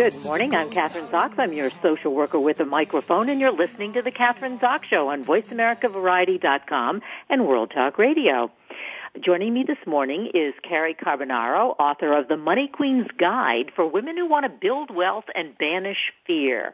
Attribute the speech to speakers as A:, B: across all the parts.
A: Good morning. I'm Kathryn Zox. I'm your social worker with a microphone, and you're listening to the Kathryn Zox Show on VoiceAmericaVariety.com and World Talk Radio. Joining me this morning is Cary Carbonaro, author of The Money Queen's Guide for Women Who Want to Build Wealth and Banish Fear.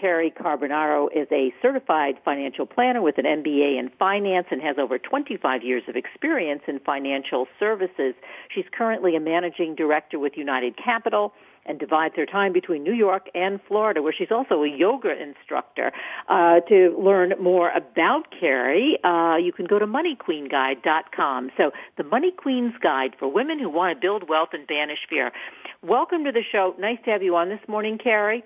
A: Cary Carbonaro is a certified financial planner with an MBA in finance and has over 25 years of experience in financial services. She's currently a managing director with United Capital and divides her time between New York and Florida, where she's also a yoga instructor. Uh, to learn more about Cary, uh, you can go to moneyqueenguide.com. So, the Money Queen's Guide for women who want to build wealth and banish fear. Welcome to the show. Nice to have you on this morning, Cary.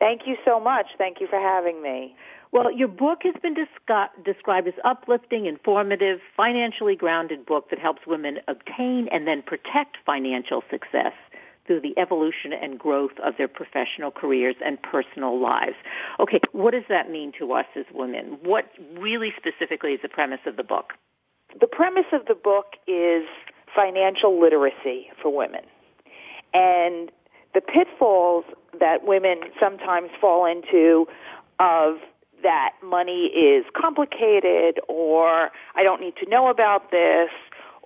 B: Thank you so much. Thank you for having me.
A: Well, your book has been descri- described as uplifting, informative, financially grounded book that helps women obtain and then protect financial success through the evolution and growth of their professional careers and personal lives. Okay, what does that mean to us as women? What really specifically is the premise of the book?
B: The premise of the book is financial literacy for women. And the pitfalls that women sometimes fall into of that money is complicated or I don't need to know about this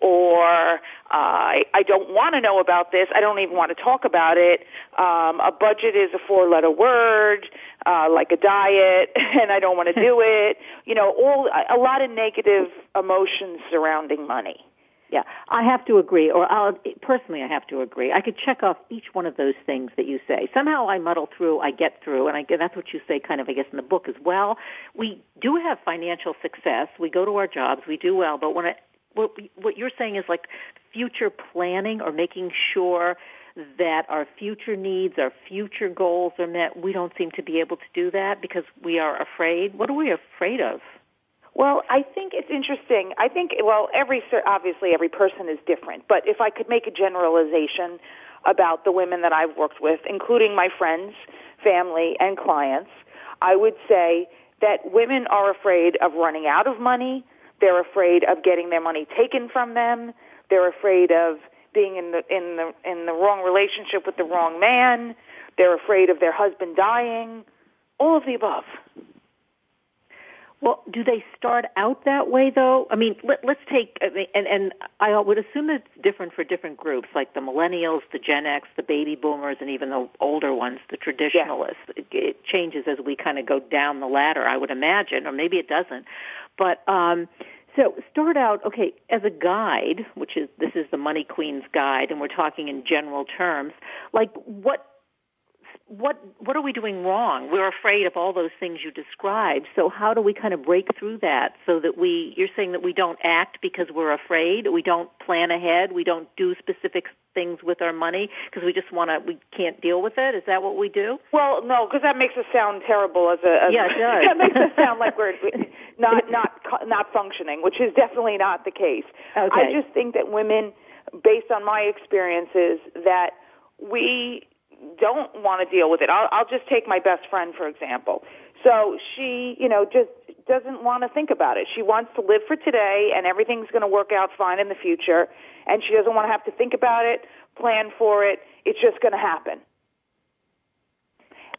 B: or uh, I, I don't want to know about this. I don't even want to talk about it. Um, a budget is a four-letter word, uh, like a diet, and I don't want to do it. You know, all a lot of negative emotions surrounding money.
A: Yeah, I have to agree, or I'll, personally, I have to agree. I could check off each one of those things that you say. Somehow I muddle through, I get through, and I, that's what you say kind of, I guess, in the book as well. We do have financial success. We go to our jobs, we do well, but when it, what, what you're saying is like future planning or making sure that our future needs, our future goals are met, we don't seem to be able to do that because we are afraid. What are we afraid of?
B: Well, I think it's interesting. I think, well, every, obviously every person is different, but if I could make a generalization about the women that I've worked with, including my friends, family, and clients, I would say that women are afraid of running out of money. They're afraid of getting their money taken from them. They're afraid of being in the, in the, in the wrong relationship with the wrong man. They're afraid of their husband dying. All of the above.
A: Well, do they start out that way though? I mean, let, let's take and and I would assume it's different for different groups, like the millennials, the Gen X, the baby boomers, and even the older ones, the traditionalists. Yeah. It, it changes as we kind of go down the ladder, I would imagine, or maybe it doesn't. But um, so start out okay as a guide, which is this is the Money Queen's guide, and we're talking in general terms. Like what what what are we doing wrong? We're afraid of all those things you described. So how do we kind of break through that so that we you're saying that we don't act because we're afraid, we don't plan ahead, we don't do specific things with our money because we just want to we can't deal with it. Is that what we do?
B: Well, no, because that makes us sound terrible as a as
A: yeah, it does.
B: that makes us sound like we're not not not functioning, which is definitely not the case.
A: Okay.
B: I just think that women based on my experiences that we don't want to deal with it. I'll, I'll just take my best friend, for example. So she, you know, just doesn't want to think about it. She wants to live for today and everything's going to work out fine in the future. And she doesn't want to have to think about it, plan for it. It's just going to happen.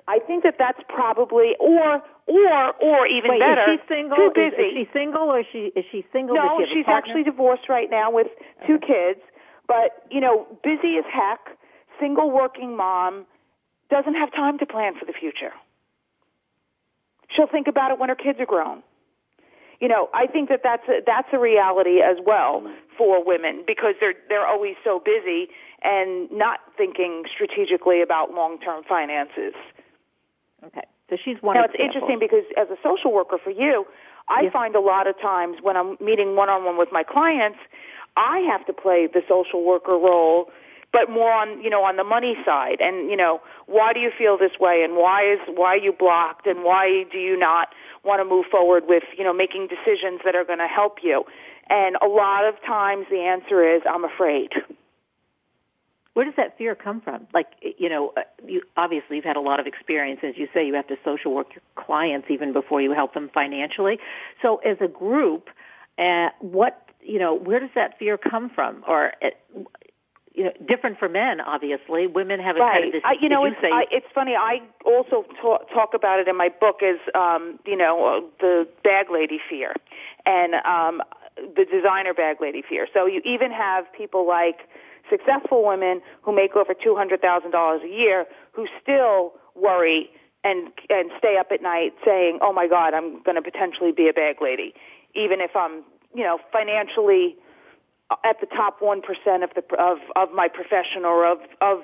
B: I think that that's probably, or or or even
A: Wait,
B: better,
A: is she single?
B: too busy.
A: Is, is she single or is she is she single?
B: No,
A: she
B: she's
A: partner?
B: actually divorced right now with two
A: Okay.
B: kids. But you know, busy as heck, single working mom, doesn't have time to plan for the future. She'll think about it when her kids are grown. You know, I think that that's a, that's a reality as well for women because they're they're always so busy and not thinking strategically about long-term finances.
A: Okay. So she's one
B: Now,
A: example.
B: it's interesting because as a social worker for you, I
A: Yes.
B: find a lot of times when I'm meeting one-on-one with my clients, I have to play the social worker role, but more on, you know, on the money side. And, you know, why do you feel this way and why is, why are you blocked and why do you not want to move forward with, you know, making decisions that are going to help you? And a lot of times the answer is, I'm afraid.
A: Where does that fear come from? Like, you know, uh, you obviously you've had a lot of experience. As you say, you have to social work your clients even before you help them financially. So, as a group, uh, what you know, where does that fear come from? Or, uh, you know, different for men. Obviously, women have a kind of
B: Right.
A: this.
B: I, you know, it's,
A: say,
B: I, it's funny. I also talk, talk about it in my book as, um, you know, uh, the bag lady fear and um, the designer bag lady fear. So you even have people like successful women who make over two hundred thousand dollars a year who still worry and and stay up at night saying, "Oh my God, I'm going to potentially be a bag lady," even if I'm, you know, financially at the top 1% of the of of my profession or of of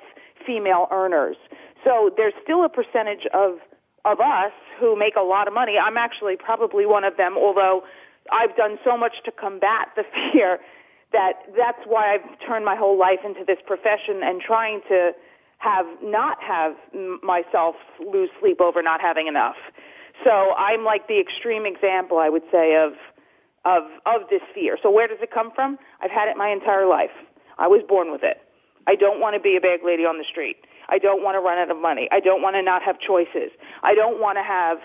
B: female earners. So there's still a percentage of of us who make a lot of money. I'm actually probably one of them, although I've done so much to combat the fear that that's why I've turned my whole life into this profession and trying to have not have myself lose sleep over not having enough. So I'm like the extreme example, I would say, of of of this fear. So where does it come from? I've had it my entire life. I was born with it. I don't want to be a bag lady on the street. I don't want to run out of money. I don't want to not have choices. I don't want to have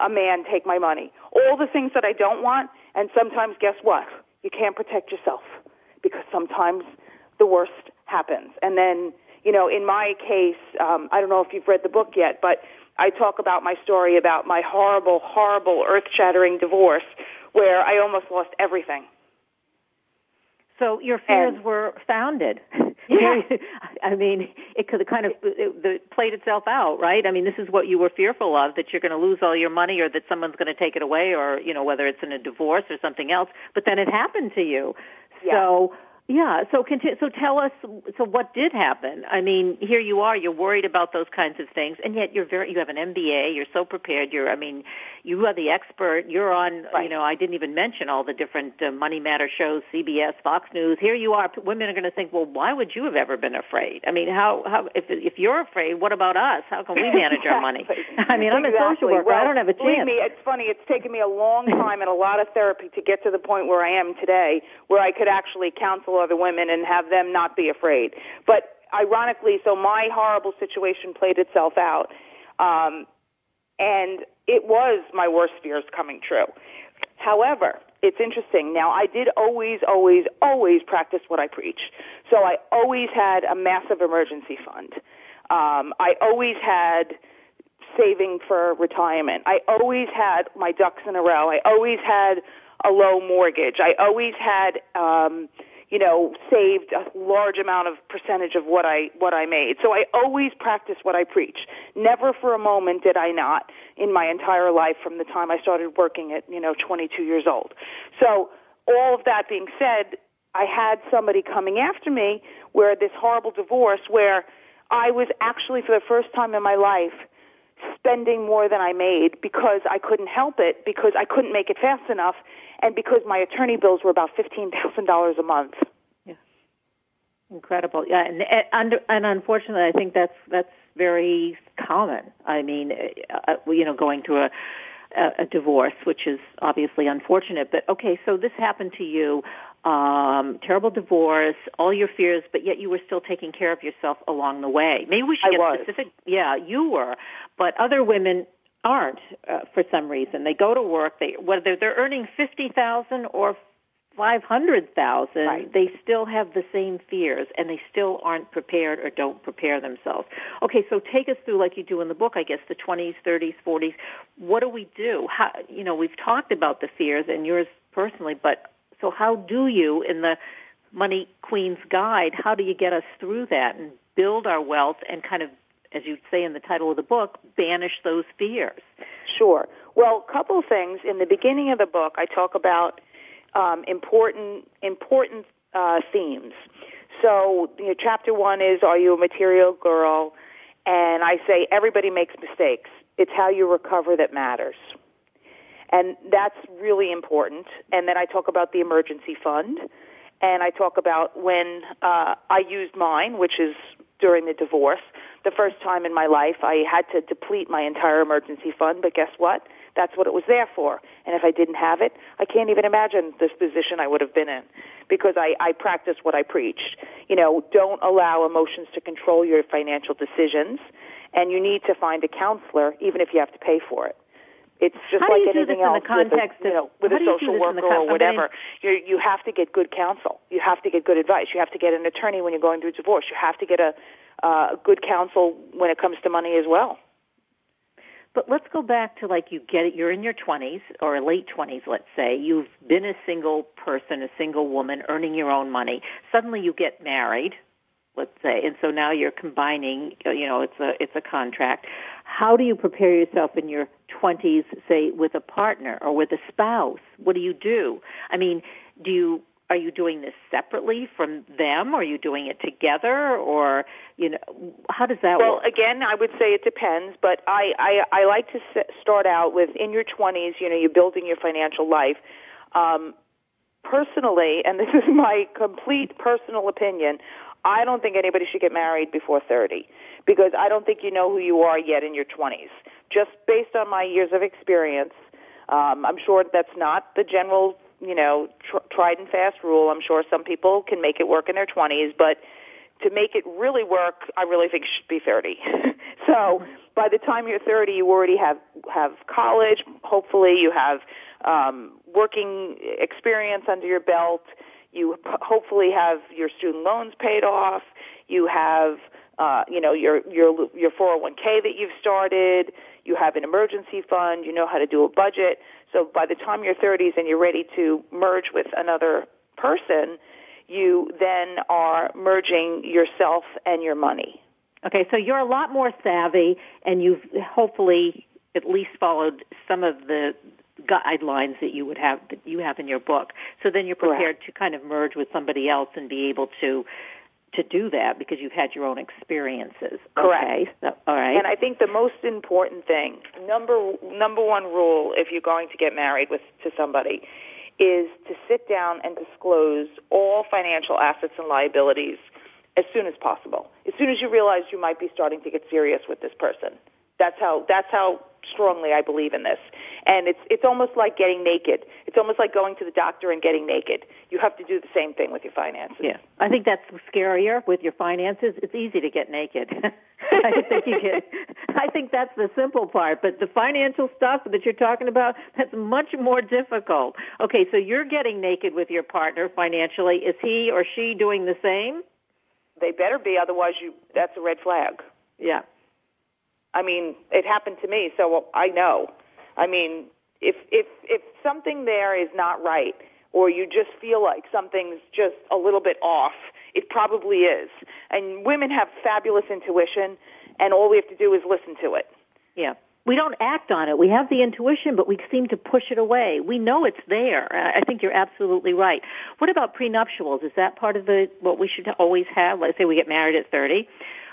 B: a man take my money. All the things that I don't want, and sometimes guess what? You can't protect yourself because sometimes the worst happens. And then, you know, in my case, um, I don't know if you've read the book yet, but I talk about my story about my horrible, horrible, earth-shattering divorce where I almost lost everything.
A: So your fears
B: And-
A: were founded.
B: Yeah.
A: I mean, it could have kind of it, it played itself out, right? I mean, this is what you were fearful of that you're going to lose all your money, or that someone's going to take it away, or you know, whether it's in a divorce or something else. But then it happened to you.
B: Yeah.
A: So yeah. So conti- so tell us. So what did happen? I mean, here you are. You're worried about those kinds of things, and yet you're very. You have an MBA. You're so prepared. You're. I mean, you are the expert. You're on. You know, I didn't even mention all the different uh, Money Matter shows, CBS, Fox News. Here you are. Women are going to think, well, why would you have ever been afraid? I mean, how? How? If if you're afraid, what about us? How can we manage our money? I mean, I'm a social
B: Exactly.
A: worker. I don't have a
B: Believe
A: chance.
B: me, it's funny. It's taken me a long time and a lot of therapy to get to the point where I am today, where I could actually counsel other women and have them not be afraid. But ironically, so my horrible situation played itself out, um, and it was my worst fears coming true. However, it's interesting. Now, I did always, always, always practice what I preach. So I always had a massive emergency fund. Um, I always had saving for retirement. I always had my ducks in a row. I always had a low mortgage. I always had, um, you know, saved a large amount of percentage of what I what I made. So I always practice what I preach. Never for a moment did I not in my entire life from the time I started working at, you know, 22 years old. So all of that being said, I had somebody coming after me where this horrible divorce where I was actually for the first time in my life spending more than I made because I couldn't help it, because I couldn't make it fast enough, and because my attorney bills were about fifteen thousand dollars a month.
A: Yeah, Incredible, yeah, and and, and unfortunately, I think that's that's very common. I mean, uh, uh, you know, going through a, a a divorce, which is obviously unfortunate. But okay, so this happened to you, um, terrible divorce, all your fears, but yet you were still taking care of yourself along the way. Maybe we should
B: I
A: get
B: was.
A: specific. Yeah, you were, but other women aren't uh, for some reason. They go to work. They whether they're earning fifty thousand or five hundred thousand,
B: Right.
A: they still have the same fears, and they still aren't prepared or don't prepare themselves. Okay, so take us through, like you do in the book, I guess, the twenties, thirties, forties. What do we do? How, you know, we've talked about the fears and yours personally, but so how do you, in the Money Queen's Guide, how do you get us through that and build our wealth and kind of, as you say in the title of the book, banish those fears?
B: Sure. Well, a couple things. In the beginning of the book, I talk about um, important important uh, themes. So, you know, chapter one is Are you a material girl? And I say everybody makes mistakes. It's how you recover that matters. And that's really important. And then I talk about the emergency fund. And I talk about when uh, I used mine, which is during the divorce. The first time in my life, I had to deplete my entire emergency fund, but guess what? That's what it was there for. And if I didn't have it, I can't even imagine this position I would have been in because I, I practiced what I preached. You know, don't allow emotions to control your financial decisions, and you need to find a counselor even if you have to pay for it. It's just
A: how
B: like
A: do you
B: anything
A: do this
B: else
A: in the context
B: with a, you know, with a
A: do you do
B: social
A: this in the
B: worker
A: con-
B: or whatever. You you have to get good counsel. You have to get good advice. You have to get an attorney when you're going through divorce. You have to get a uh, good counsel when it comes to money as well.
A: But let's go back to like you get it, you're in your 20s or late 20s, let's say. You've been a single person, a single woman, earning your own money. Suddenly you get married, let's say, and so now you're combining, you know, it's a, it's a contract. How do you prepare yourself in your 20s, say, with a partner or with a spouse? What do you do? I mean, do you are you doing this separately from them? Or are you doing it together, or you know, how does that
B: well,
A: work?
B: Well, again, I would say it depends, but I I, I like to start out with in your 20s. You know, you're building your financial life. Um, personally, and this is my complete personal opinion, I don't think anybody should get married before 30 because I don't think you know who you are yet in your 20s. Just based on my years of experience, um, I'm sure that's not the general you know, tr- tried and fast rule. I'm sure some people can make it work in their 20s, but to make it really work, I really think it should be 30. so by the time you're 30, you already have have college. Hopefully, you have um, working experience under your belt. You p- hopefully have your student loans paid off. You have uh, you know your your your 401k that you've started. You have an emergency fund. You know how to do a budget. So by the time you're 30s and you're ready to merge with another person, you then are merging yourself and your money.
A: Okay, so you're a lot more savvy, and you've hopefully at least followed some of the guidelines that you would have that you have in your book. So then you're prepared
B: Correct.
A: to kind of merge with somebody else and be able to to do that because you've had your own experiences.
B: Correct.
A: Okay. So, all right.
B: And I think the most important thing, number number one rule if you're going to get married with to somebody is to sit down and disclose all financial assets and liabilities as soon as possible. As soon as you realize you might be starting to get serious with this person. That's how that's how strongly I believe in this. And it's it's almost like getting naked. It's almost like going to the doctor and getting naked. You have to do the same thing with your finances.
A: Yeah, I think that's scarier with your finances. It's easy to get naked. I think you get. I think that's the simple part, but the financial stuff that you're talking about that's much more difficult. Okay, so you're getting naked with your partner financially. Is he or she doing the same?
B: They better be, otherwise you that's a red flag.
A: Yeah.
B: I mean, it happened to me, so I know. I mean, if if if something there is not right, or you just feel like something's just a little bit off, it probably is. And women have fabulous intuition, and all we have to do is listen to it.
A: Yeah. We don't act on it. We have the intuition, but we seem to push it away. We know it's there. I think you're absolutely right. What about prenuptials? Is that part of the what we should always have? Let's say we get married at 30.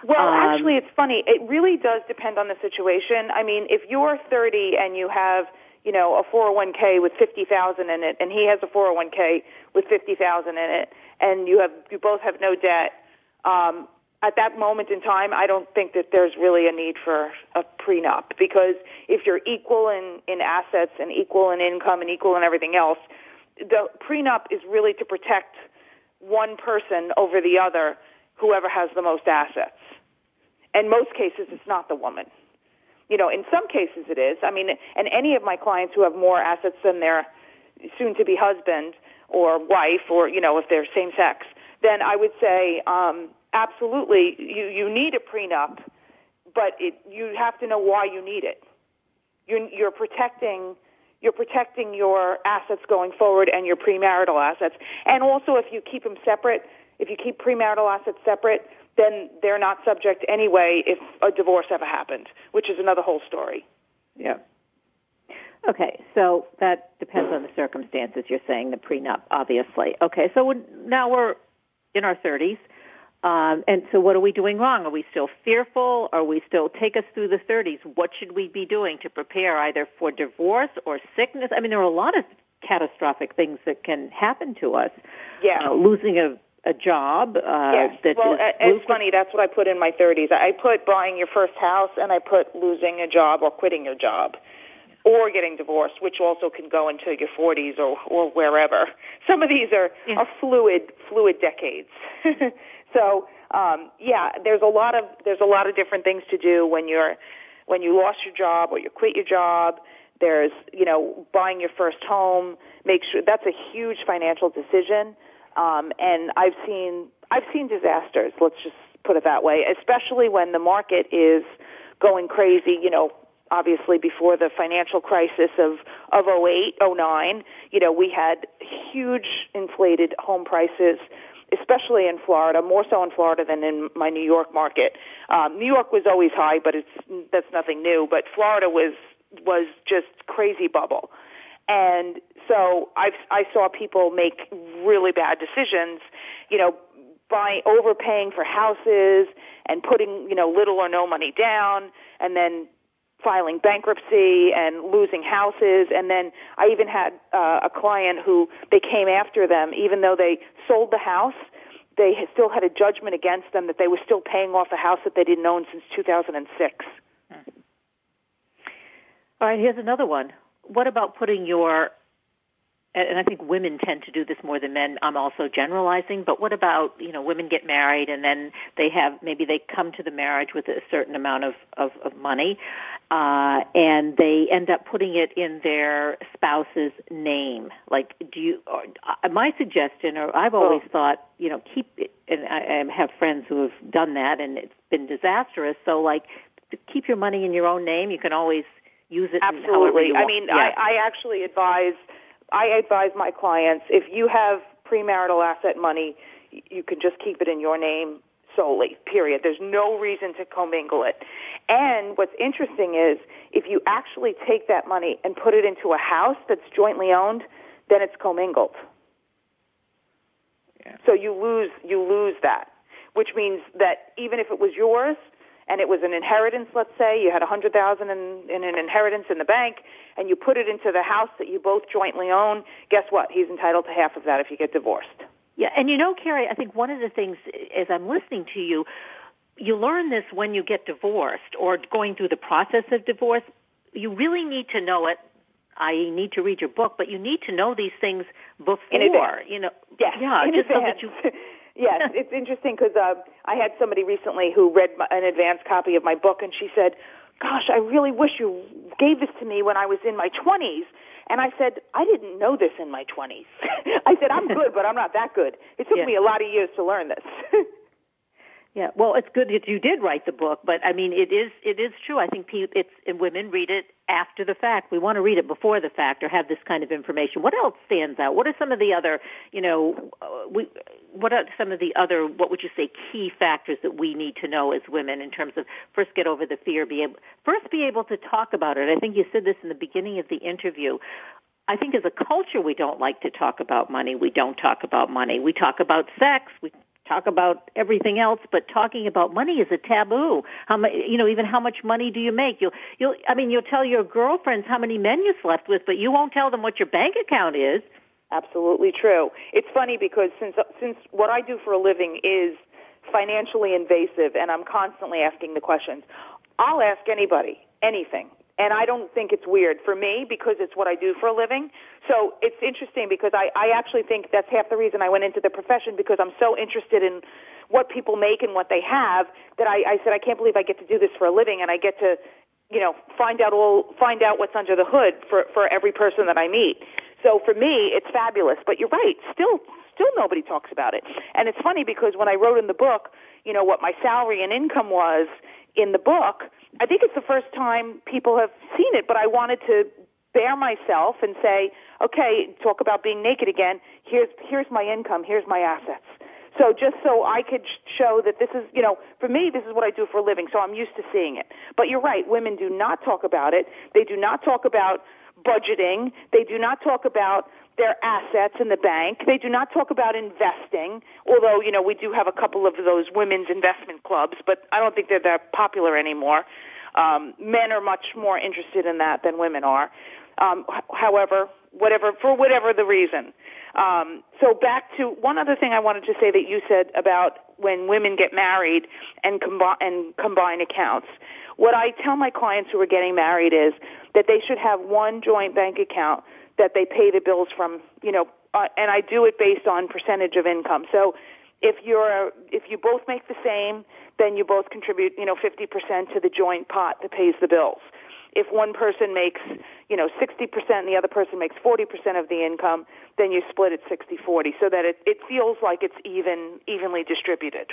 B: Well,
A: Um,
B: actually, it's funny. It really does depend on the situation. I mean, if you're 30 and you have, you know, a 401k with 50,000 in it, and he has a 401k with 50,000 in it, and you have you both have no debt, um, at that moment in time, I don't think that there's really a need for a prenup because if you're equal in in assets and equal in income and equal in everything else, the prenup is really to protect one person over the other, whoever has the most assets. In most cases, it's not the woman. You know, in some cases it is. I mean, and any of my clients who have more assets than their soon-to-be husband or wife, or you know, if they're same sex, then I would say um, absolutely you you need a prenup, but it, you have to know why you need it. You're, you're protecting you're protecting your assets going forward and your premarital assets, and also if you keep them separate, if you keep premarital assets separate, then they're not subject anyway if a divorce ever happened, which is another whole story.
A: Yeah. Okay, so that depends on the circumstances. You're saying the prenup, obviously. Okay, so now we're in our 30s. Um, and so what are we doing wrong? Are we still fearful? Are we still take us through the 30s? What should we be doing to prepare either for divorce or sickness? I mean, there are a lot of catastrophic things that can happen to us.
B: Yeah.
A: Uh, losing a a job. Uh,
B: yes.
A: That
B: well, it's funny. That's what I put in my 30s. I put buying your first house, and I put losing a job or quitting your job, or getting divorced, which also can go into your 40s or or wherever. Some of these are
A: Yeah.
B: are fluid fluid decades. so um, yeah, there's a lot of there's a lot of different things to do when you're when you lost your job or you quit your job. There's you know buying your first home. Make sure that's a huge financial decision. Um, and I've seen I've seen disasters. Let's just put it that way. Especially when the market is going crazy. You know, obviously before the financial crisis of of 08, 09, you know, we had huge inflated home prices, especially in Florida, more so in Florida than in my New York market. Um, New York was always high, but it's that's nothing new. But Florida was was just crazy bubble, and so I I saw people make really bad decisions, you know, by overpaying for houses and putting you know little or no money down, and then filing bankruptcy and losing houses. And then I even had uh, a client who they came after them. Even though they sold the house they still had a judgment against them that they were still paying off a house that they didn't own since 2006
A: All right, here's another one. What about putting your and I think women tend to do this more than men. I'm also generalizing, but what about, you know, women get married and then they have, maybe they come to the marriage with a certain amount of, of, of money, uh, and they end up putting it in their spouse's name. Like, do you, or, uh, my suggestion, or I've always
B: Oh.
A: thought, you know, keep it, and I, I have friends who have done that and it's been disastrous. So like, keep your money in your own name. You can always use it
B: Absolutely. I mean,
A: Yeah.
B: I, I actually advise, I advise my clients if you have premarital asset money, you can just keep it in your name solely. Period. There's no reason to commingle it. And what's interesting is if you actually take that money and put it into a house that's jointly owned, then it's commingled.
A: Yeah.
B: So you lose you lose that, which means that even if it was yours and it was an inheritance, let's say you had a hundred thousand in, in an inheritance in the bank, and you put it into the house that you both jointly own, guess what? He's entitled to half of that if you get divorced.
A: Yeah, and you know, Cary, I think one of the things as I'm listening to you, you learn this when you get divorced or going through the process of divorce. You really need to know it. I need to read your book, but you need to know these things before. You know,
B: Yes,
A: yeah, just so that you.
B: yes, it's interesting because uh, I had somebody recently who read my, an advance copy of my book, and she said, "Gosh, I really wish you gave this to me when I was in my 20s." And I said, "I didn't know this in my 20s." I said, "I'm good, but I'm not that good. It took
A: Yeah.
B: me a lot of years to learn this."
A: Yeah, well, it's good that you did write the book, but I mean, it is it is true. I think pe- it's and women read it after the fact. We want to read it before the fact or have this kind of information. What else stands out? What are some of the other, you know, uh, we what are some of the other what would you say key factors that we need to know as women in terms of first get over the fear, be able first be able to talk about it. I think you said this in the beginning of the interview. I think as a culture we don't like to talk about money. We don't talk about money. We talk about sex. We talk about everything else, but talking about money is a taboo. How much, you know, even how much money do you make? You'll, you'll, I mean, you'll tell your girlfriends how many men you slept with, but you won't tell them what your bank account is.
B: Absolutely true. It's funny because since since what I do for a living is financially invasive and I'm constantly asking the questions, I'll ask anybody anything. And I don't think it's weird for me because it's what I do for a living. So it's interesting because I, I actually think that's half the reason I went into the profession because I'm so interested in what people make and what they have that I, I said I can't believe I get to do this for a living and I get to you know find out all find out what's under the hood for for every person that I meet. So for me, it's fabulous. But you're right, still still nobody talks about it. And it's funny because when I wrote in the book, you know what my salary and income was in the book, I think it's the first time people have seen it. But I wanted to bear myself and say, okay, talk about being naked again. Here's here's my income. Here's my assets. So just so I could show that this is, you know, for me, this is what I do for a living, so I'm used to seeing it. But you're right, women do not talk about it. They do not talk about budgeting. They do not talk about their assets in the bank. They do not talk about investing, although, you know, we do have a couple of those women's investment clubs, but I don't think they're that popular anymore. Um, men are much more interested in that than women are. Um, however, whatever, for whatever the reason. Um, so back to one other thing I wanted to say that you said about when women get married and, combi- and combine accounts. What I tell my clients who are getting married is that they should have one joint bank account that they pay the bills from, you know, uh, and I do it based on percentage of income. So if you're if you both make the same, then you both contribute, you know, 50% to the joint pot that pays the bills. If one person makes, you know, 60% and the other person makes 40% of the income, then you split it 60-40 so that it, it feels like it's even evenly distributed.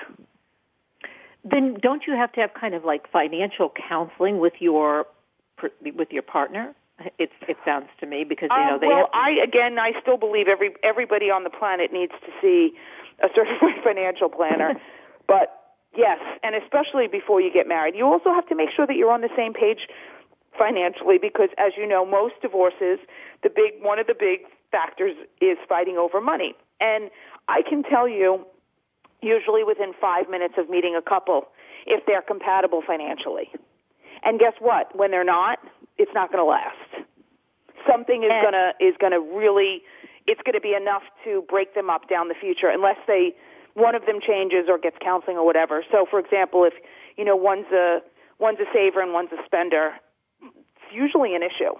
A: Then don't you have to have kind of like financial counseling with your with your partner? It, it sounds to me because you know
B: uh,
A: they.
B: well,
A: to,
B: I again, I still believe every everybody on the planet needs to see a certified financial planner, but yes, and especially before you get married, you also have to make sure that you're on the same page financially because, as you know, most divorces, the big one of the big factors is fighting over money, and I can tell you, usually within five minutes of meeting a couple, if they're compatible financially. And guess what? When they're not, it's not going to last. Something is going to is going to really it's going to be enough to break them up down the future unless they one of them changes or gets counseling or whatever. So for example, if you know one's a one's a saver and one's a spender, it's usually an issue.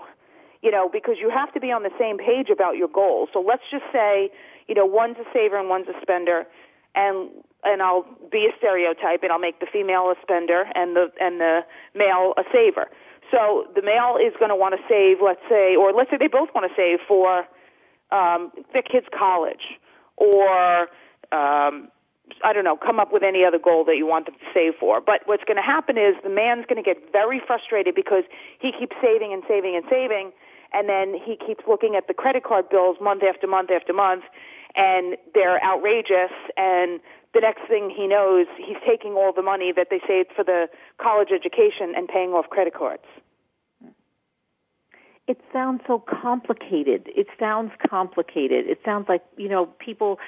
B: You know, because you have to be on the same page about your goals. So let's just say, you know, one's a saver and one's a spender and and I'll be a stereotype and I'll make the female a spender and the and the male a saver. So the male is going to want to save, let's say, or let's say they both want to save for um, their kids' college, or um, I don't know, come up with any other goal that you want them to save for. But what's going to happen is the man's going to get very frustrated because he keeps saving and saving and saving, and then he keeps looking at the credit card bills month after month after month, and they're outrageous. And the next thing he knows, he's taking all the money that they saved for the college education and paying off credit cards.
A: it sounds so complicated. It sounds complicated. It sounds like you know people,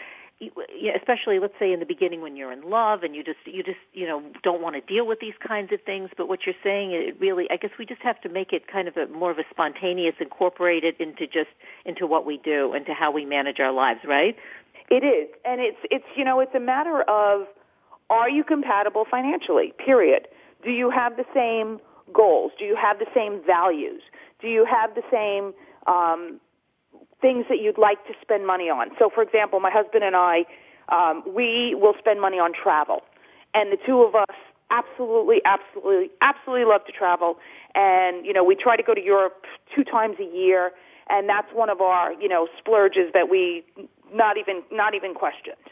A: especially let's say in the beginning when you're in love and you just you just you know don't want to deal with these kinds of things. But what you're saying, it really, I guess we just have to make it kind of a more of a spontaneous, incorporate it into just into what we do, into how we manage our lives, right?
B: It is, and it's it's you know it's a matter of are you compatible financially? Period. Do you have the same goals? Do you have the same values? Do you have the same um, things that you'd like to spend money on? So, for example, my husband and I, um, we will spend money on travel, and the two of us absolutely, absolutely, absolutely love to travel. And you know, we try to go to Europe two times a year, and that's one of our you know splurges that we not even not even questioned.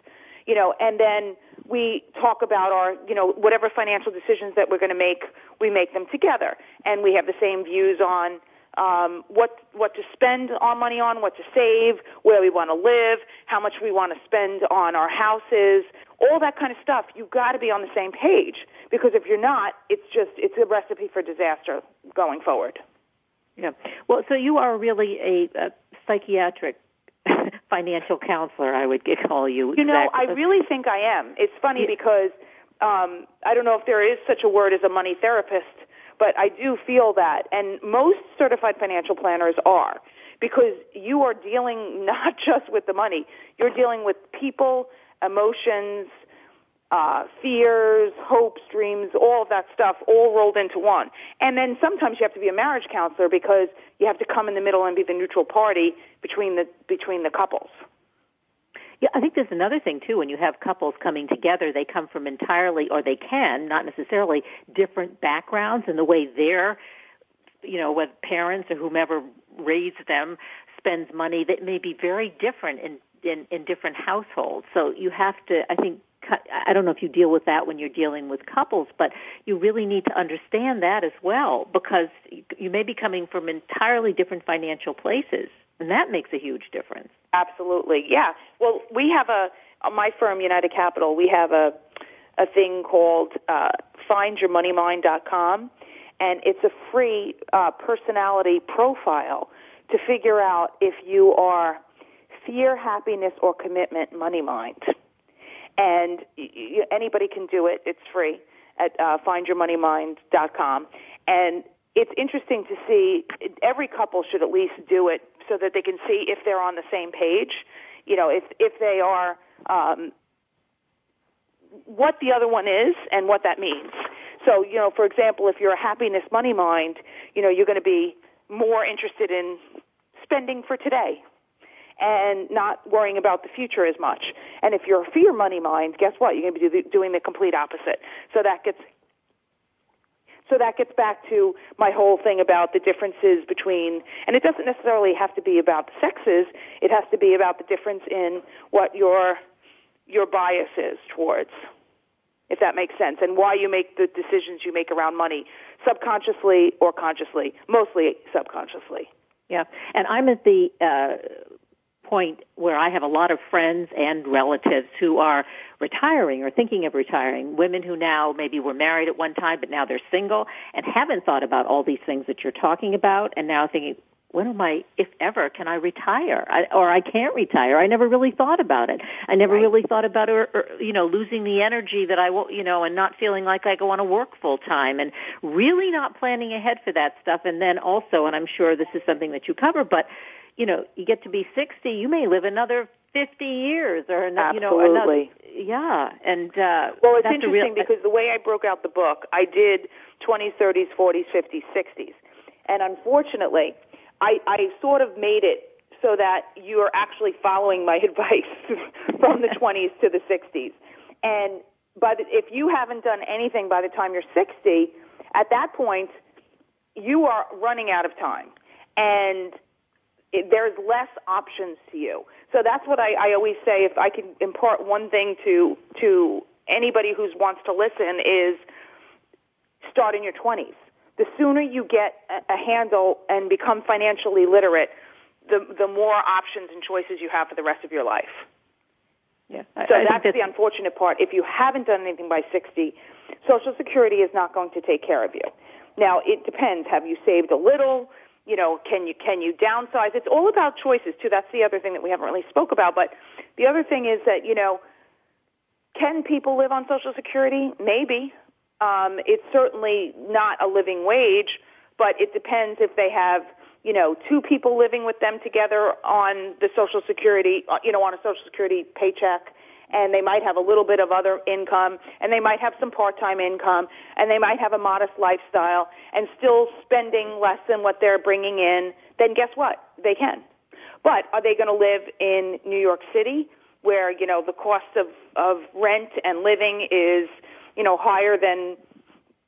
B: You know, and then we talk about our, you know, whatever financial decisions that we're going to make, we make them together, and we have the same views on um, what what to spend our money on, what to save, where we want to live, how much we want to spend on our houses, all that kind of stuff. You've got to be on the same page because if you're not, it's just it's a recipe for disaster going forward.
A: Yeah. Well, so you are really a, a psychiatric financial counselor, I would call you.
B: You know, I really think I am. It's funny
A: Yeah.
B: because um, I don't know if there is such a word as a money therapist, but I do feel that, and most certified financial planners are, because you are dealing not just with the money, you're dealing with people, emotions, uh, fears, hopes, dreams, all of that stuff, all rolled into one. And then sometimes you have to be a marriage counselor because you have to come in the middle and be the neutral party between the between the couples.
A: Yeah, I think there's another thing too. When you have couples coming together, they come from entirely, or they can, not necessarily, different backgrounds, and the way their, you know, whether parents or whomever raised them spends money that may be very different in in, in different households. So you have to, I think. I don't know if you deal with that when you're dealing with couples, but you really need to understand that as well because you may be coming from entirely different financial places, and that makes a huge difference.
B: Absolutely, yeah. Well, we have a on my firm, United Capital. We have a a thing called uh, FindYourMoneyMind.com, and it's a free uh, personality profile to figure out if you are Fear, Happiness, or Commitment Money Mind. And anybody can do it. It's free at uh, findyourmoneymind.com. And it's interesting to see every couple should at least do it so that they can see if they're on the same page. You know, if if they are um, what the other one is and what that means. So, you know, for example, if you're a happiness money mind, you know, you're going to be more interested in spending for today and not worrying about the future as much. And if you're a fear money mind, guess what? You're going to be doing the complete opposite. So that gets so that gets back to my whole thing about the differences between, and it doesn't necessarily have to be about the sexes. It has to be about the difference in what your your bias is towards, if that makes sense, and why you make the decisions you make around money, subconsciously or consciously, mostly subconsciously.
A: Yeah, and I'm at the uh, point where I have a lot of friends and relatives who are retiring or thinking of retiring, women who now maybe were married at one time but now they're single and haven't thought about all these things that you're talking about and now thinking, when am I, if ever, can I retire? I, or I can't retire. I never really thought about it. I never
B: right.
A: really thought about, or, or, you know, losing the energy that I, you know, and not feeling like I go on to work full time and really not planning ahead for that stuff. And then also, and I'm sure this is something that you cover, but you know, you get to be 60, you may live another 50 years or
B: another,
A: you know,
B: another,
A: yeah. And, uh,
B: well, it's interesting
A: real,
B: because the way I broke out the book, I did 20s, 30s, 40s, 50s, 60s. And unfortunately, I, I sort of made it so that you are actually following my advice from the 20s to the 60s. And by the, if you haven't done anything by the time you're 60, at that point, you are running out of time. And it, there's less options to you. So that's what I, I always say. If I can impart one thing to to anybody who wants to listen is start in your 20s. The sooner you get a, a handle and become financially literate, the the more options and choices you have for the rest of your life.
A: Yeah.
B: So
A: I
B: that's,
A: that's
B: the unfortunate part. If you haven't done anything by 60, Social Security is not going to take care of you. Now, it depends. Have you saved a little? You know, can you can you downsize? It's all about choices too. That's the other thing that we haven't really spoke about. But the other thing is that you know, can people live on Social Security? Maybe. Um, it's certainly not a living wage, but it depends if they have you know two people living with them together on the Social Security, uh, you know, on a Social Security paycheck and they might have a little bit of other income, and they might have some part-time income, and they might have a modest lifestyle, and still spending less than what they're bringing in, then guess what? They can. But are they going to live in New York City, where you know the cost of of rent and living is you know higher than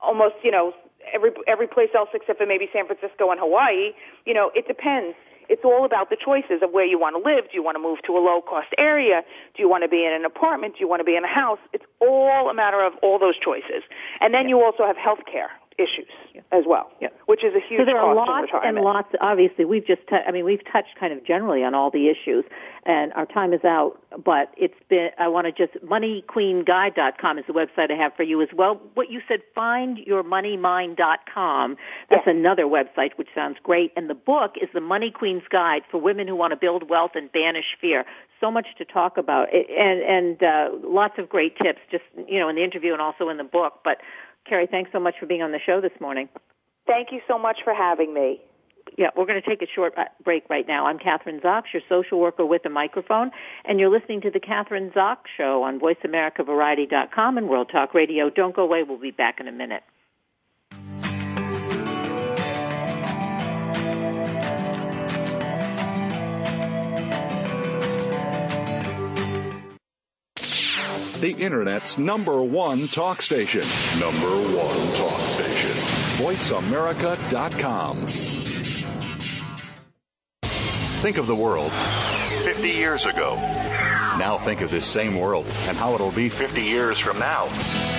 B: almost you know every every place else except for maybe San Francisco and Hawaii? You know, it depends it's all about the choices of where you want to live. Do you want to move to a low cost area? Do you want to be in an apartment? Do you want to be in a house? It's all a matter of all those choices. And then you also have health care issues
A: yeah.
B: as well,
A: yeah.
B: which is a huge
A: so there are
B: cost
A: lots and lots. Obviously, we've just t- I mean we've touched kind of generally on all the issues, and our time is out. But it's been I want to just moneyqueenguide.com is the website I have for you as well. What you said, findyourmoneymind.com. That's
B: yes.
A: another website which sounds great. And the book is the Money Queen's Guide for women who want to build wealth and banish fear. So much to talk about, and and uh, lots of great tips, just you know, in the interview and also in the book. But Cary, thanks so much for being on the show this morning.
B: Thank you so much for having me.
A: Yeah, we're going to take a short uh, break right now. I'm Kathryn Zox, your social worker with a microphone, and you're listening to the Kathryn Zox Show on VoiceAmericaVariety.com and World Talk Radio. Don't go away. We'll be back in a minute.
C: The Internet's number one talk station. Number one talk station. VoiceAmerica.com. Think of the world 50 years ago. Now think of this same world and how it'll be 50 years from now.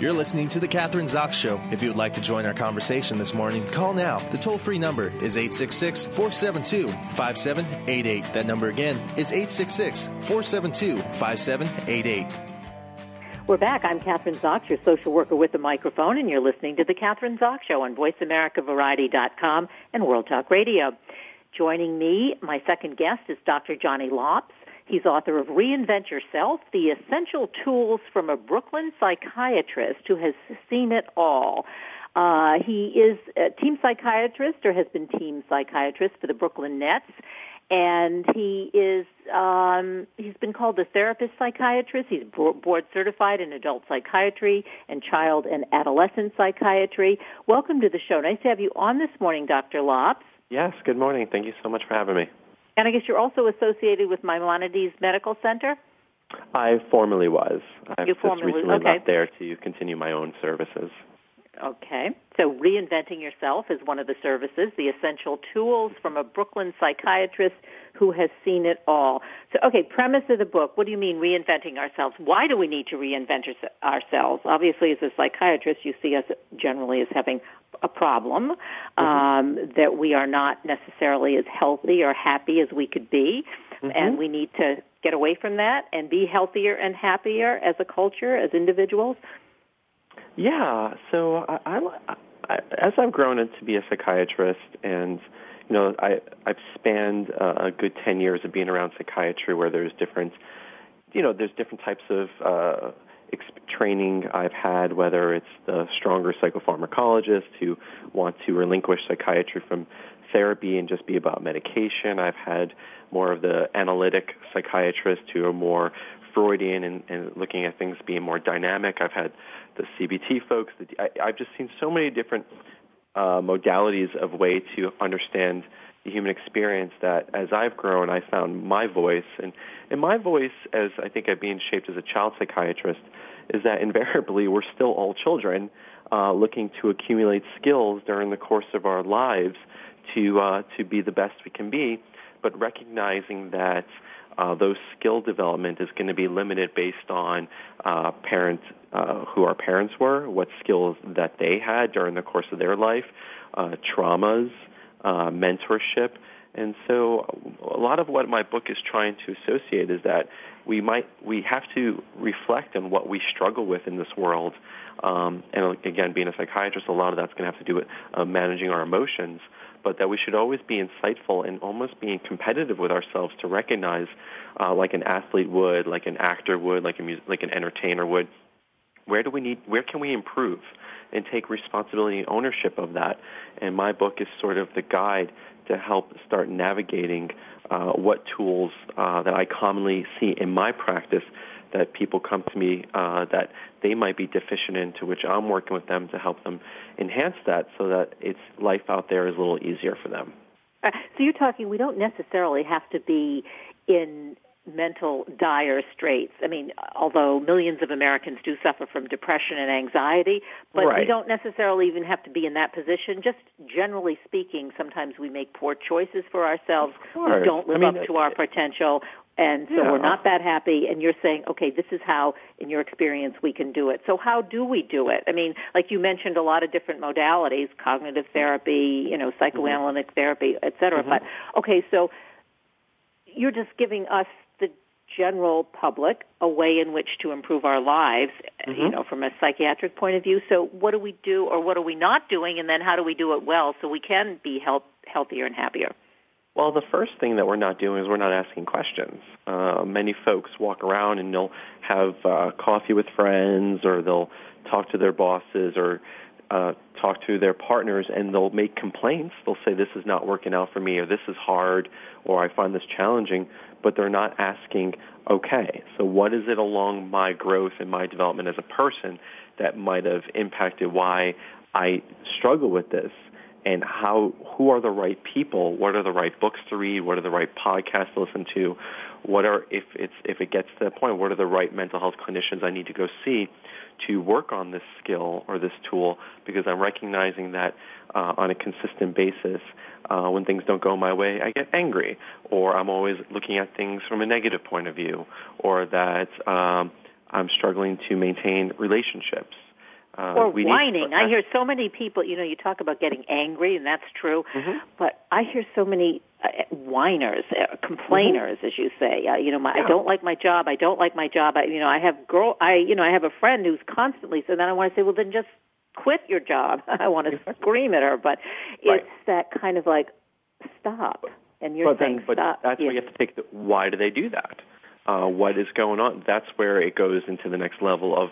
D: You're listening to The Kathryn Zox Show. If you would like to join our conversation this morning, call now. The toll free number is 866 472 5788. That number again is 866 472 5788.
A: We're back. I'm Kathryn Zox, your social worker with a microphone, and you're listening to The Kathryn Zox Show on VoiceAmericaVariety.com and World Talk Radio. Joining me, my second guest is Dr. Johnny Lops. He's author of Reinvent Yourself, The Essential Tools from a Brooklyn Psychiatrist Who Has Seen It All. Uh, he is a team psychiatrist or has been team psychiatrist for the Brooklyn Nets. And he is, um, he's been called a therapist psychiatrist. He's board certified in adult psychiatry and child and adolescent psychiatry. Welcome to the show. Nice to have you on this morning, Dr. Lops.
E: Yes, good morning. Thank you so much for having me.
A: And I guess you're also associated with Maimonides Medical Center?
E: I formerly was. I've
A: you
E: just
A: formerly,
E: recently
A: okay.
E: left there to continue my own services.
A: Okay. So reinventing yourself is one of the services, the essential tools from a Brooklyn psychiatrist who has seen it all. So, okay, premise of the book. What do you mean reinventing ourselves? Why do we need to reinvent ourselves? Obviously, as a psychiatrist, you see us generally as having a problem, mm-hmm. um, that we are not necessarily as healthy or happy as we could be, mm-hmm. and we need to get away from that and be healthier and happier as a culture, as individuals.
E: Yeah. So I, I, I as I've grown to be a psychiatrist, and you know, I I've spanned uh, a good ten years of being around psychiatry, where there's different, you know, there's different types of uh, training I've had, whether it's the stronger psychopharmacologist who want to relinquish psychiatry from therapy and just be about medication. I've had more of the analytic psychiatrists who are more Freudian and, and looking at things being more dynamic. I've had the CBT folks. The, I, I've just seen so many different uh, modalities of way to understand the human experience that as I've grown, I found my voice. And, and my voice, as I think I've been shaped as a child psychiatrist, is that invariably we're still all children uh, looking to accumulate skills during the course of our lives to, uh, to be the best we can be, but recognizing that uh, those skill development is going to be limited based on uh, parents uh, who our parents were, what skills that they had during the course of their life, uh, traumas, uh, mentorship. And so a lot of what my book is trying to associate is that we might we have to reflect on what we struggle with in this world. Um, and again, being a psychiatrist, a lot of that's going to have to do with uh, managing our emotions. But that we should always be insightful and almost being competitive with ourselves to recognize, uh, like an athlete would, like an actor would, like a mus- like an entertainer would, where do we need, where can we improve, and take responsibility and ownership of that. And my book is sort of the guide to help start navigating uh, what tools uh, that I commonly see in my practice that people come to me uh, that they might be deficient in, to which I'm working with them to help them enhance that so that it's life out there is a little easier for them.
A: Uh, so you're talking we don't necessarily have to be in mental dire straits. I mean, although millions of Americans do suffer from depression and anxiety, but
E: right.
A: we don't necessarily even have to be in that position. Just generally speaking, sometimes we make poor choices for ourselves. We don't live
E: I mean,
A: up to our potential. And so
E: yeah.
A: we're not that happy, and you're saying, okay, this is how, in your experience, we can do it. So how do we do it? I mean, like you mentioned, a lot of different modalities, cognitive therapy, you know, psychoanalytic mm-hmm. therapy, et cetera.
E: Mm-hmm.
A: But, okay, so you're just giving us the general public a way in which to improve our lives,
E: mm-hmm.
A: you know, from a psychiatric point of view. So what do we do or what are we not doing and then how do we do it well so we can be health, healthier and happier?
E: Well, the first thing that we're not doing is we're not asking questions. Uh, many folks walk around and they'll have uh, coffee with friends or they'll talk to their bosses or uh, talk to their partners and they'll make complaints. They'll say, this is not working out for me or this is hard or I find this challenging, but they're not asking, okay, so what is it along my growth and my development as a person that might have impacted why I struggle with this? And how who are the right people what are the right books to read what are the right podcasts to listen to what are if it's if it gets to that point what are the right mental health clinicians i need to go see to work on this skill or this tool because i'm recognizing that uh, on a consistent basis uh, when things don't go my way i get angry or i'm always looking at things from a negative point of view or that um, i'm struggling to maintain relationships
A: uh, or whining. I hear so many people. You know, you talk about getting angry, and that's true. Mm-hmm. But I hear so many uh, whiners, uh, complainers, mm-hmm. as you say. Uh, you know, my, yeah. I don't like my job. I don't like my job. I, you know, I have girl. I, you know, I have a friend who's constantly. So then I want to say, well, then just quit your job. I want to scream at her, but
E: right.
A: it's that kind of like stop. And you're
E: but
A: saying
E: then, but
A: stop.
E: That's
A: yeah.
E: where you have to take. The, why do they do that? Uh, what is going on? That's where it goes into the next level of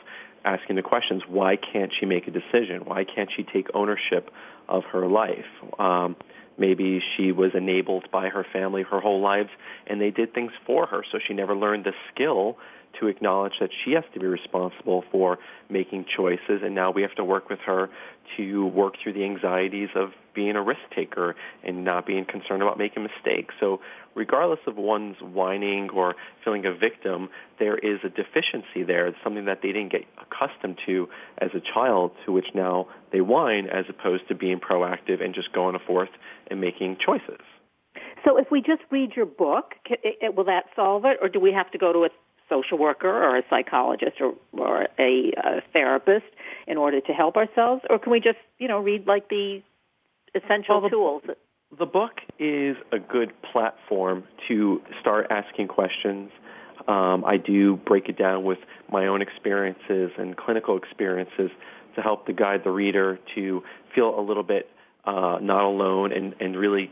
E: asking the questions, why can't she make a decision? Why can't she take ownership of her life? Um, maybe she was enabled by her family her whole life and they did things for her, so she never learned the skill to acknowledge that she has to be responsible for making choices and now we have to work with her to work through the anxieties of being a risk taker and not being concerned about making mistakes. So regardless of one's whining or feeling a victim, there is a deficiency there. It's something that they didn't get accustomed to as a child, to which now they whine as opposed to being proactive and just going forth and making choices.
A: So if we just read your book, will that solve it, or do we have to go to a social worker or a psychologist or, or a, a therapist in order to help ourselves, or can we just, you know, read like the essential
E: well, the,
A: tools?
E: The book is a good platform to start asking questions. Um, I do break it down with my own experiences and clinical experiences to help to guide the reader to feel a little bit uh, not alone and, and really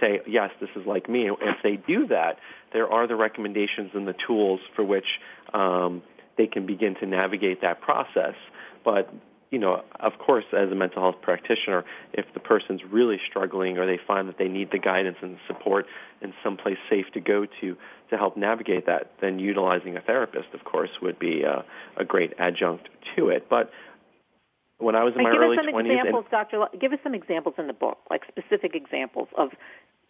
E: say, yes, this is like me. If they do that, there are the recommendations and the tools for which um, they can begin to navigate that process. But you know, of course, as a mental health practitioner, if the person's really struggling or they find that they need the guidance and support and someplace safe to go to to help navigate that, then utilizing a therapist, of course, would be a, a great adjunct to it. But when I was in
A: and
E: my
A: give
E: early
A: us some
E: 20s,
A: examples, Doctor. Give us some examples in the book, like specific examples of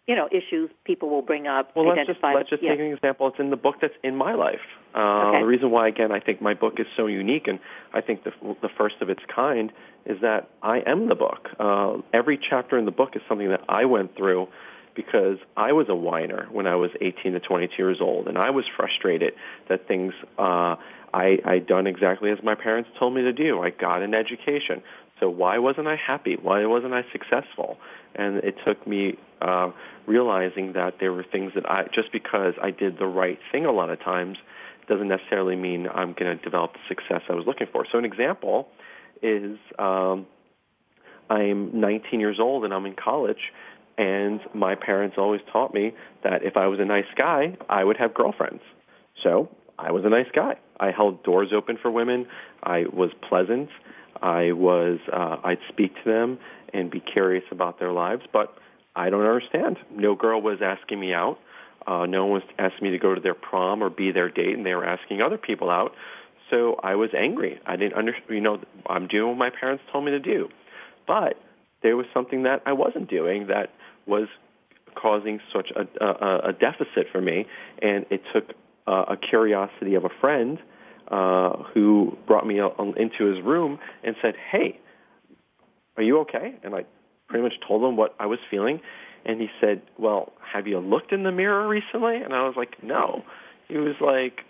A: you know issues people will bring up.
E: Well, let's just let's just
A: yeah.
E: take an example. It's in the book that's in my life. Uh,
A: Okay.
E: The reason why, again, I think my book is so unique, and I think the the first of its kind, is that I am the book. Uh, every chapter in the book is something that I went through because I was a whiner when I was 18 to 22 years old, and I was frustrated that things uh, I I'd done exactly as my parents told me to do. I got an education. So why wasn't I happy? Why wasn't I successful? And it took me uh, realizing that there were things that I just because I did the right thing a lot of times doesn't necessarily mean I'm going to develop the success I was looking for. So an example is um, I'm 19 years old and I'm in college, and my parents always taught me that if I was a nice guy, I would have girlfriends. So I was a nice guy. I held doors open for women. I was pleasant. I was uh, I'd speak to them and be curious about their lives, but I don't understand. No girl was asking me out. Uh, no one was asking me to go to their prom or be their date, and they were asking other people out. So I was angry. I didn't under, you know, I'm doing what my parents told me to do. But there was something that I wasn't doing that was causing such a, a, a deficit for me, and it took uh, a curiosity of a friend uh, who brought me into his room and said, "Hey, are you okay?" And I pretty much told him what I was feeling, and he said, "Well, have you looked in the mirror recently?" And I was like, "No." He was like,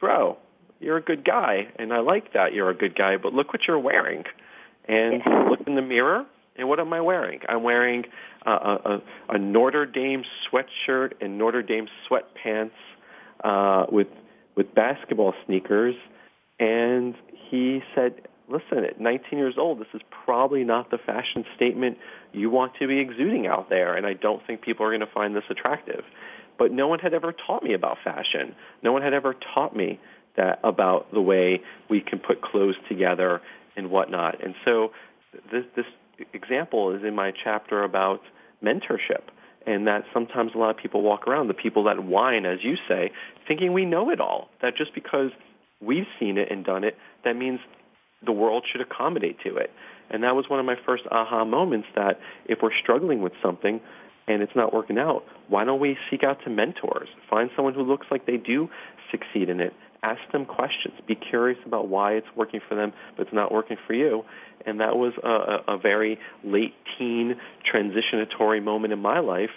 E: "Bro, you're a good guy, and I like that you're a good guy, but look what you're wearing." And I looked in the mirror, and what am I wearing? I'm wearing a, a, a Notre Dame sweatshirt and Notre Dame sweatpants uh, with with basketball sneakers. And he said, listen, at 19 years old, this is probably not the fashion statement you want to be exuding out there, and I don't think people are going to find this attractive. But no one had ever taught me about fashion. No one had ever taught me that about the way we can put clothes together and whatnot. And so this, this example is in my chapter about mentorship and that sometimes a lot of people walk around, the people that whine, as you say, thinking we know it all. That just because we've seen it and done it, that means the world should accommodate to it. And that was one of my first aha moments that if we're struggling with something and it's not working out, why don't we seek out to mentors? Find someone who looks like they do succeed in it. Ask them questions. Be curious about why it's working for them, but it's not working for you. And that was a, a very late teen transitionatory moment in my life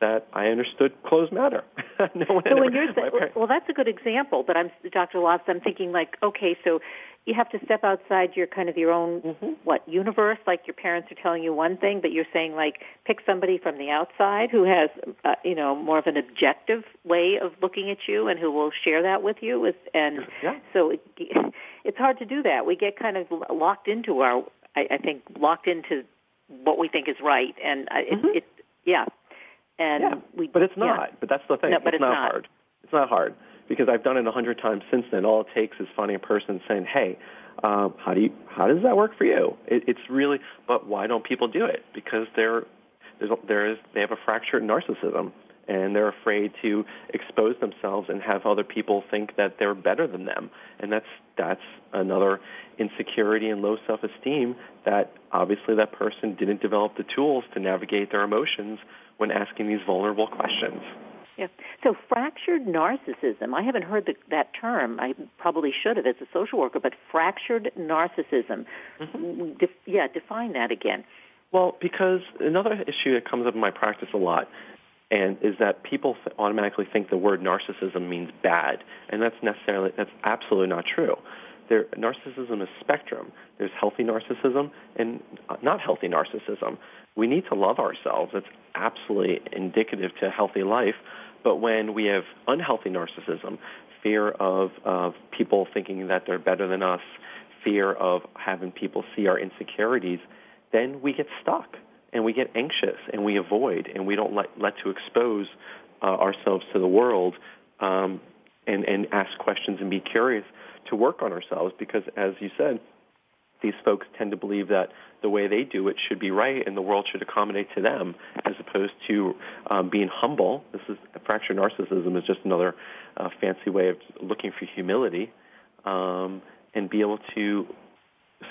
E: that I understood clothes matter. no
A: so when you're saying, well, that's a good example. But I'm Dr. Lops. I'm thinking like, okay, so you have to step outside your kind of your own mm-hmm. what universe. Like your parents are telling you one thing, but you're saying like pick somebody from the outside who has uh, you know more of an objective way of looking at you and who will share that with you. With, and yeah. so it, it's hard to do that. We get kind of locked into our, I, I think, locked into what we think is right, and mm-hmm. it, it yeah and
E: yeah,
A: we,
E: but it's not.
A: Yeah.
E: But that's the thing.
A: No, but
E: it's,
A: it's not,
E: not hard. It's not hard because I've done it a hundred times since then. All it takes is finding a person saying, "Hey, um, how do you? How does that work for you?" It, it's really. But why don't people do it? Because they're there is they have a fractured narcissism and they're afraid to expose themselves and have other people think that they're better than them and that's that's another insecurity and low self-esteem that obviously that person didn't develop the tools to navigate their emotions when asking these vulnerable questions.
A: Yeah. So fractured narcissism, I haven't heard the, that term. I probably should have as a social worker, but fractured narcissism. Mm-hmm. Def, yeah, define that again.
E: Well, because another issue that comes up in my practice a lot and is that people automatically think the word narcissism means bad, and that's necessarily that's absolutely not true. There, narcissism is spectrum. There's healthy narcissism and not healthy narcissism. We need to love ourselves. It's absolutely indicative to healthy life. But when we have unhealthy narcissism, fear of, of people thinking that they're better than us, fear of having people see our insecurities, then we get stuck and we get anxious and we avoid and we don't let, let to expose uh, ourselves to the world um, and, and ask questions and be curious to work on ourselves because as you said, these folks tend to believe that the way they do it should be right and the world should accommodate to them as opposed to um, being humble. This is fractured narcissism is just another uh, fancy way of looking for humility um, and be able to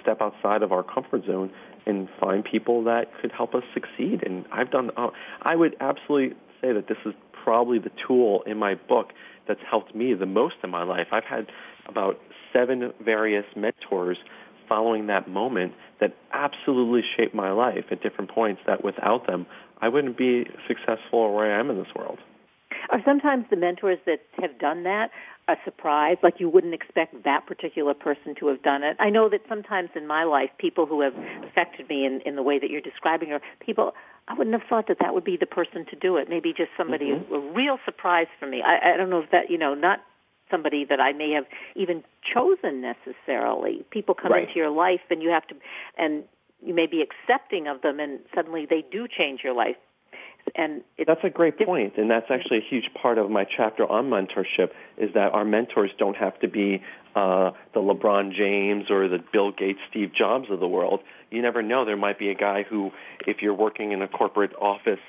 E: step outside of our comfort zone and find people that could help us succeed. And I've done, uh, I would absolutely say that this is probably the tool in my book that's helped me the most in my life. I've had about seven various mentors following that moment that absolutely shaped my life at different points that without them, I wouldn't be successful or where I am in this world.
A: Are sometimes the mentors that have done that a surprise, like you wouldn't expect that particular person to have done it. I know that sometimes in my life, people who have affected me in, in the way that you're describing are people I wouldn't have thought that that would be the person to do it. Maybe just somebody mm-hmm. a real surprise for me. I, I don't know if that you know not somebody that I may have even chosen necessarily. People come
E: right.
A: into your life and you have to and you may be accepting of them and suddenly they do change your life and
E: that's a great point, and that's actually a huge part of my chapter on mentorship. Is that our mentors don't have to be uh, the LeBron James or the Bill Gates, Steve Jobs of the world. You never know. There might be a guy who, if you're working in a corporate office,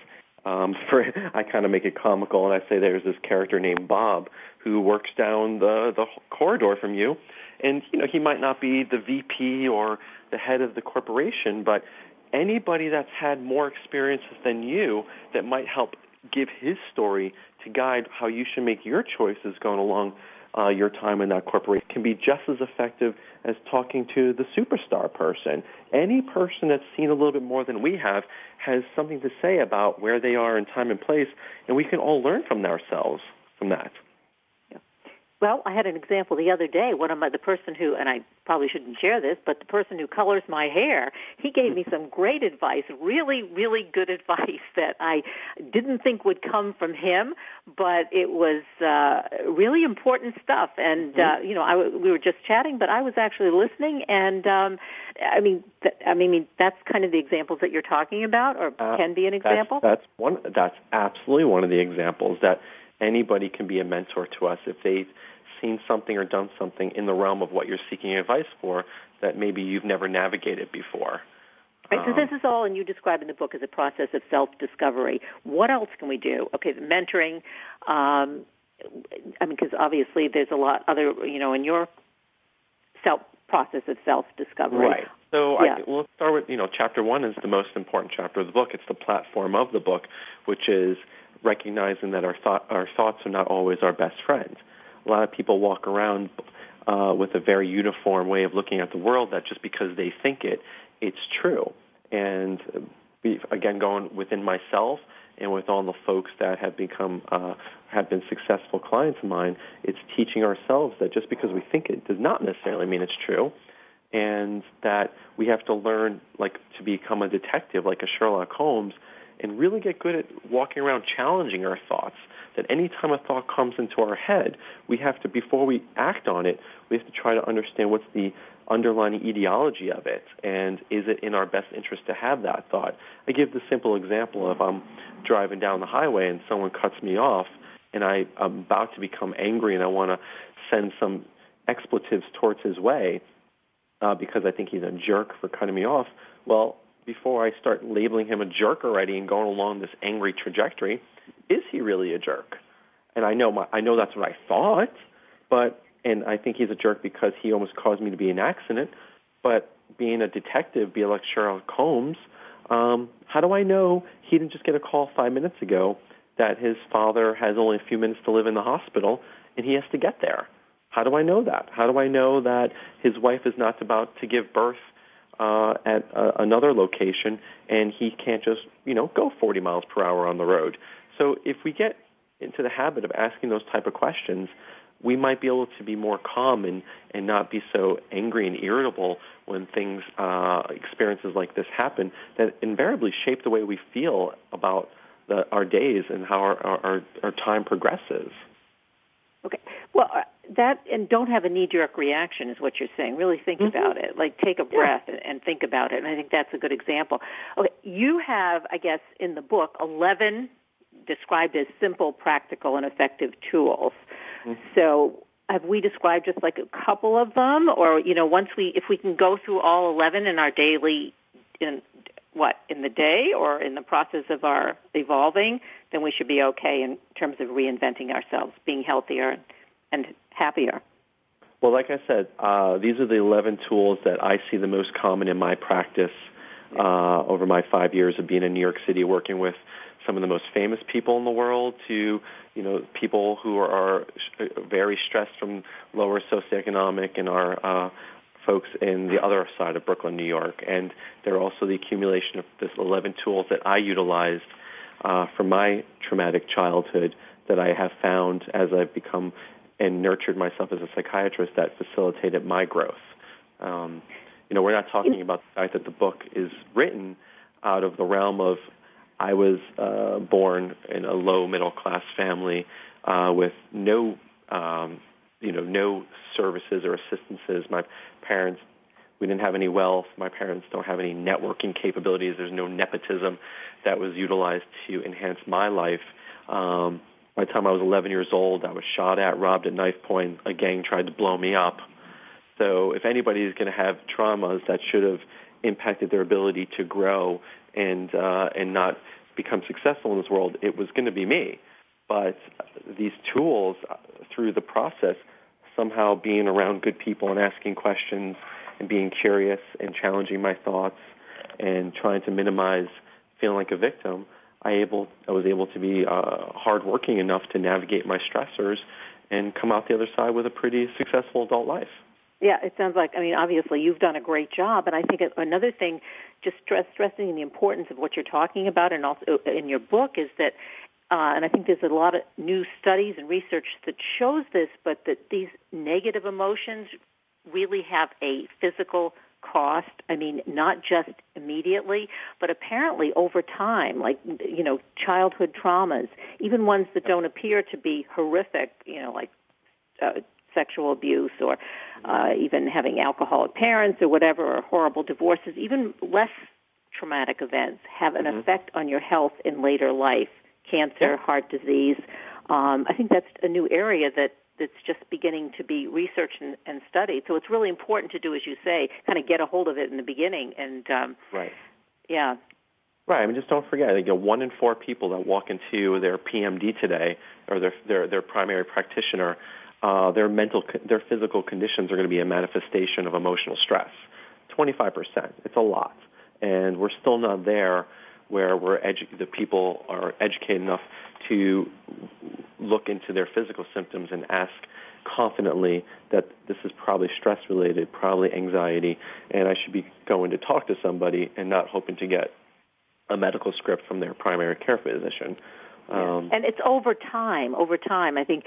E: um, for I kind of make it comical, and I say there's this character named Bob who works down the the corridor from you, and you know he might not be the VP or the head of the corporation, but anybody that's had more experiences than you that might help give his story to guide how you should make your choices going along uh, your time in that corporation can be just as effective as talking to the superstar person. Any person that's seen a little bit more than we have has something to say about where they are in time and place, and we can all learn from ourselves from that.
A: Well, I had an example the other day. One of my the person who and I probably shouldn't share this, but the person who colors my hair, he gave me some great advice, really, really good advice that I didn't think would come from him, but it was uh, really important stuff. And mm-hmm. uh, you know, I we were just chatting, but I was actually listening, and um, I mean, th- I mean, that's kind of the examples that you're talking about, or uh, can be an example.
E: That's, that's one. That's absolutely one of the examples that anybody can be a mentor to us if they've seen something or done something in the realm of what you're seeking advice for that maybe you've never navigated before.
A: Right, so this is all, and you describe in the book as a process of self-discovery. What else can we do? Okay, the mentoring. Um, I mean, because obviously there's a lot other, you know, in your self process of self-discovery.
E: Right. So yeah. I, we'll start with, you know, chapter one is the most important chapter of the book. It's the platform of the book, which is recognizing that our thought, our thoughts are not always our best friends a lot of people walk around uh, with a very uniform way of looking at the world that just because they think it, it's true. And again, going within myself and with all the folks that have become uh, have been successful clients of mine, it's teaching ourselves that just because we think it does not necessarily mean it's true, and that we have to learn like to become a detective, like a Sherlock Holmes, and really get good at walking around challenging our thoughts that any time a thought comes into our head, we have to, before we act on it, we have to try to understand what's the underlying ideology of it, and is it in our best interest to have that thought? I give the simple example of I'm driving down the highway and someone cuts me off, and I, I'm about to become angry and I want to send some expletives towards his way uh, because I think he's a jerk for cutting me off. Well, before I start labeling him a jerk already and going along this angry trajectory, is he really a jerk? And I know my, I know that's what I thought, but and I think he's a jerk because he almost caused me to be an accident. But being a detective, be like Sherlock Holmes, um, how do I know he didn't just get a call five minutes ago that his father has only a few minutes to live in the hospital and he has to get there? How do I know that? How do I know that his wife is not about to give birth uh, at uh, another location and he can't just, you know, go 40 miles per hour on the road? So if we get into the habit of asking those type of questions, we might be able to be more calm and, and not be so angry and irritable when things, uh, experiences like this happen that invariably shape the way we feel about the, our days and how our, our, our time progresses.
A: Okay. Well, that and don't have a knee-jerk reaction is what you're saying. Really think mm-hmm. about it. Like take a breath yeah. and, and think about it. And I think that's a good example. Okay, you have, I guess, in the book, 11 described as simple, practical, and effective tools. Mm-hmm. So have we described just like a couple of them or you know once we if we can go through all 11 in our daily in what in the day or in the process of our evolving then we should be okay in terms of reinventing ourselves being healthier and happier.
E: Well like i said uh, these are the 11 tools that i see the most common in my practice uh, over my five years of being in new york city working with some of the most famous people in the world to you know people who are, very stressed from lower socioeconomic and are uh, folks in the other side of Brooklyn, New York, and they're also the accumulation of this 11 tools that I utilized uh, from my traumatic childhood that I have found as I've become and nurtured myself as a psychiatrist that facilitated my growth. Um, you know, we're not talking about the fact that the book is written out of the realm of I was uh, born in a low middle class family uh, with no, um, you know, no services or assistances. My parents, we didn't have any wealth. My parents don't have any networking capabilities. There's no nepotism that was utilized to enhance my life. Um, by the time I was 11 years old, I was shot at, robbed at knife point. A gang tried to blow me up. So if anybody is going to have traumas that should have impacted their ability to grow and uh, and not become successful in this world, it was going to be me. But these tools, uh, through the process, somehow being around good people and asking questions and being curious and challenging my thoughts and trying to minimize feeling like a victim, I able I was able to be uh, hardworking enough to navigate my stressors and come out the other side with a pretty successful adult life.
A: Yeah, it sounds like, I mean, obviously you've done a great job. And I think another thing, just stress, stressing the importance of what you're talking about and also uh, in your book is that uh, and I think there's a lot of new studies and research that shows this, but that these negative emotions really have a physical cost. I mean, not just immediately, but apparently over time, like, you know, childhood traumas, even ones that don't appear to be horrific, you know, like uh, sexual abuse or uh, even having alcoholic parents or whatever, or horrible divorces, even less traumatic events have an mm-hmm. effect on your health in later life. Cancer, yeah. heart disease. Um, I think that's a new area that that's just beginning to be researched and, and studied. So it's really important to do, as you say, kind of get a hold of it in the beginning. And um,
E: right,
A: yeah,
E: right. I mean, just don't forget, you know, one in four people that walk into their PMD today or their their, their primary practitioner, uh, their mental, their physical conditions are going to be a manifestation of emotional stress. Twenty-five percent. It's a lot, and we're still not there where we're edu- the people are educated enough to look into their physical symptoms and ask confidently that this is probably stress related, probably anxiety, and I should be going to talk to somebody and not hoping to get a medical script from their primary care physician.
A: Um, and it's over time. Over time, I think,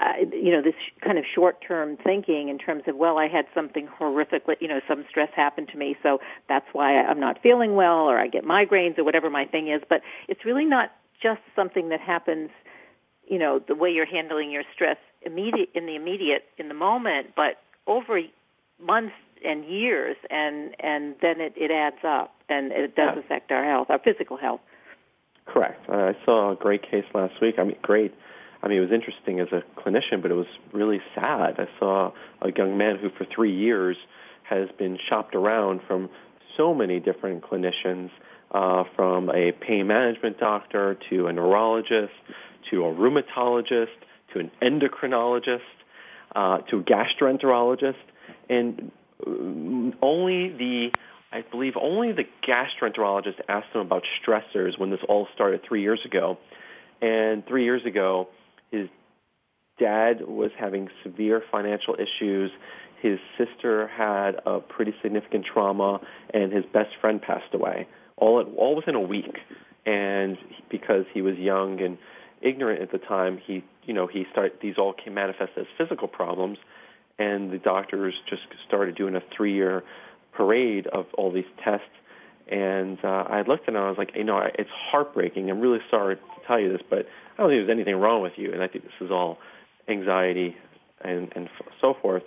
A: uh, you know, this kind of short-term thinking in terms of, well, I had something horrific, you know, some stress happened to me, so that's why I'm not feeling well, or I get migraines, or whatever my thing is. But it's really not just something that happens, you know, the way you're handling your stress immediate in the immediate in the moment, but over months and years, and and then it, it adds up, and it does yeah. affect our health, our physical health.
E: Correct. Uh, I saw a great case last week. I mean, great. I mean, it was interesting as a clinician, but it was really sad. I saw a young man who, for three years, has been shopped around from so many different clinicians uh, from a pain management doctor to a neurologist to a rheumatologist to an endocrinologist uh, to a gastroenterologist, and uh, only the I believe only the gastroenterologist asked him about stressors when this all started three years ago. And three years ago, his dad was having severe financial issues. His sister had a pretty significant trauma, and his best friend passed away all at, all within a week. And because he was young and ignorant at the time, he you know he started these all came manifest as physical problems, and the doctors just started doing a three year parade of all these tests. And uh, I looked at it and I was like, you know, it's heartbreaking. I'm really sorry to tell you this, but I don't think there's anything wrong with you. And I think this is all anxiety and, and so forth.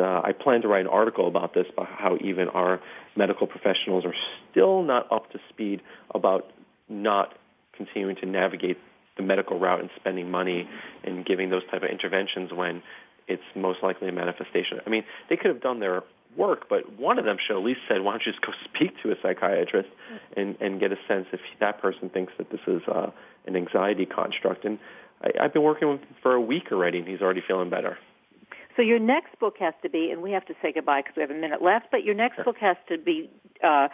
E: Uh, I plan to write an article about this, about how even our medical professionals are still not up to speed about not continuing to navigate the medical route and spending money and giving those type of interventions when it's most likely a manifestation. I mean, they could have done their work, but one of them should at least said, why don't you just go speak to a psychiatrist and, and get a sense if that person thinks that this is uh, an anxiety construct. And I, I've been working with him for a week already, and he's already feeling better.
A: So your next book has to be, and we have to say goodbye because we have a minute left. But your next sure. book has to be, uh,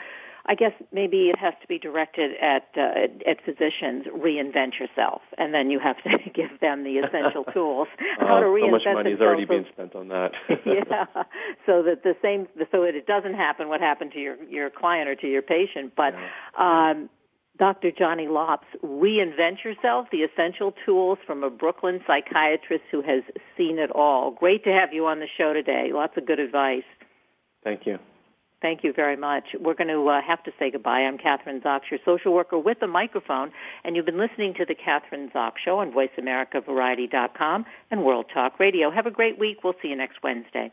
A: I guess maybe it has to be directed at uh, at physicians. Reinvent yourself, and then you have to give them the essential tools
E: uh,
A: how to
E: reinvent So much money is already being spent on that.
A: yeah, so that the same, so that it doesn't happen what happened to your your client or to your patient. But yeah. um, Dr. Johnny Lops, Reinvent Yourself, the essential tools from a Brooklyn psychiatrist who has seen it all. Great to have you on the show today. Lots of good advice.
E: Thank you.
A: Thank you very much. We're going to uh, have to say goodbye. I'm Kathryn Zox, your social worker with a microphone, and you've been listening to the Kathryn Zox Show on VoiceAmericaVariety.com and World Talk Radio. Have a great week. We'll see you next Wednesday.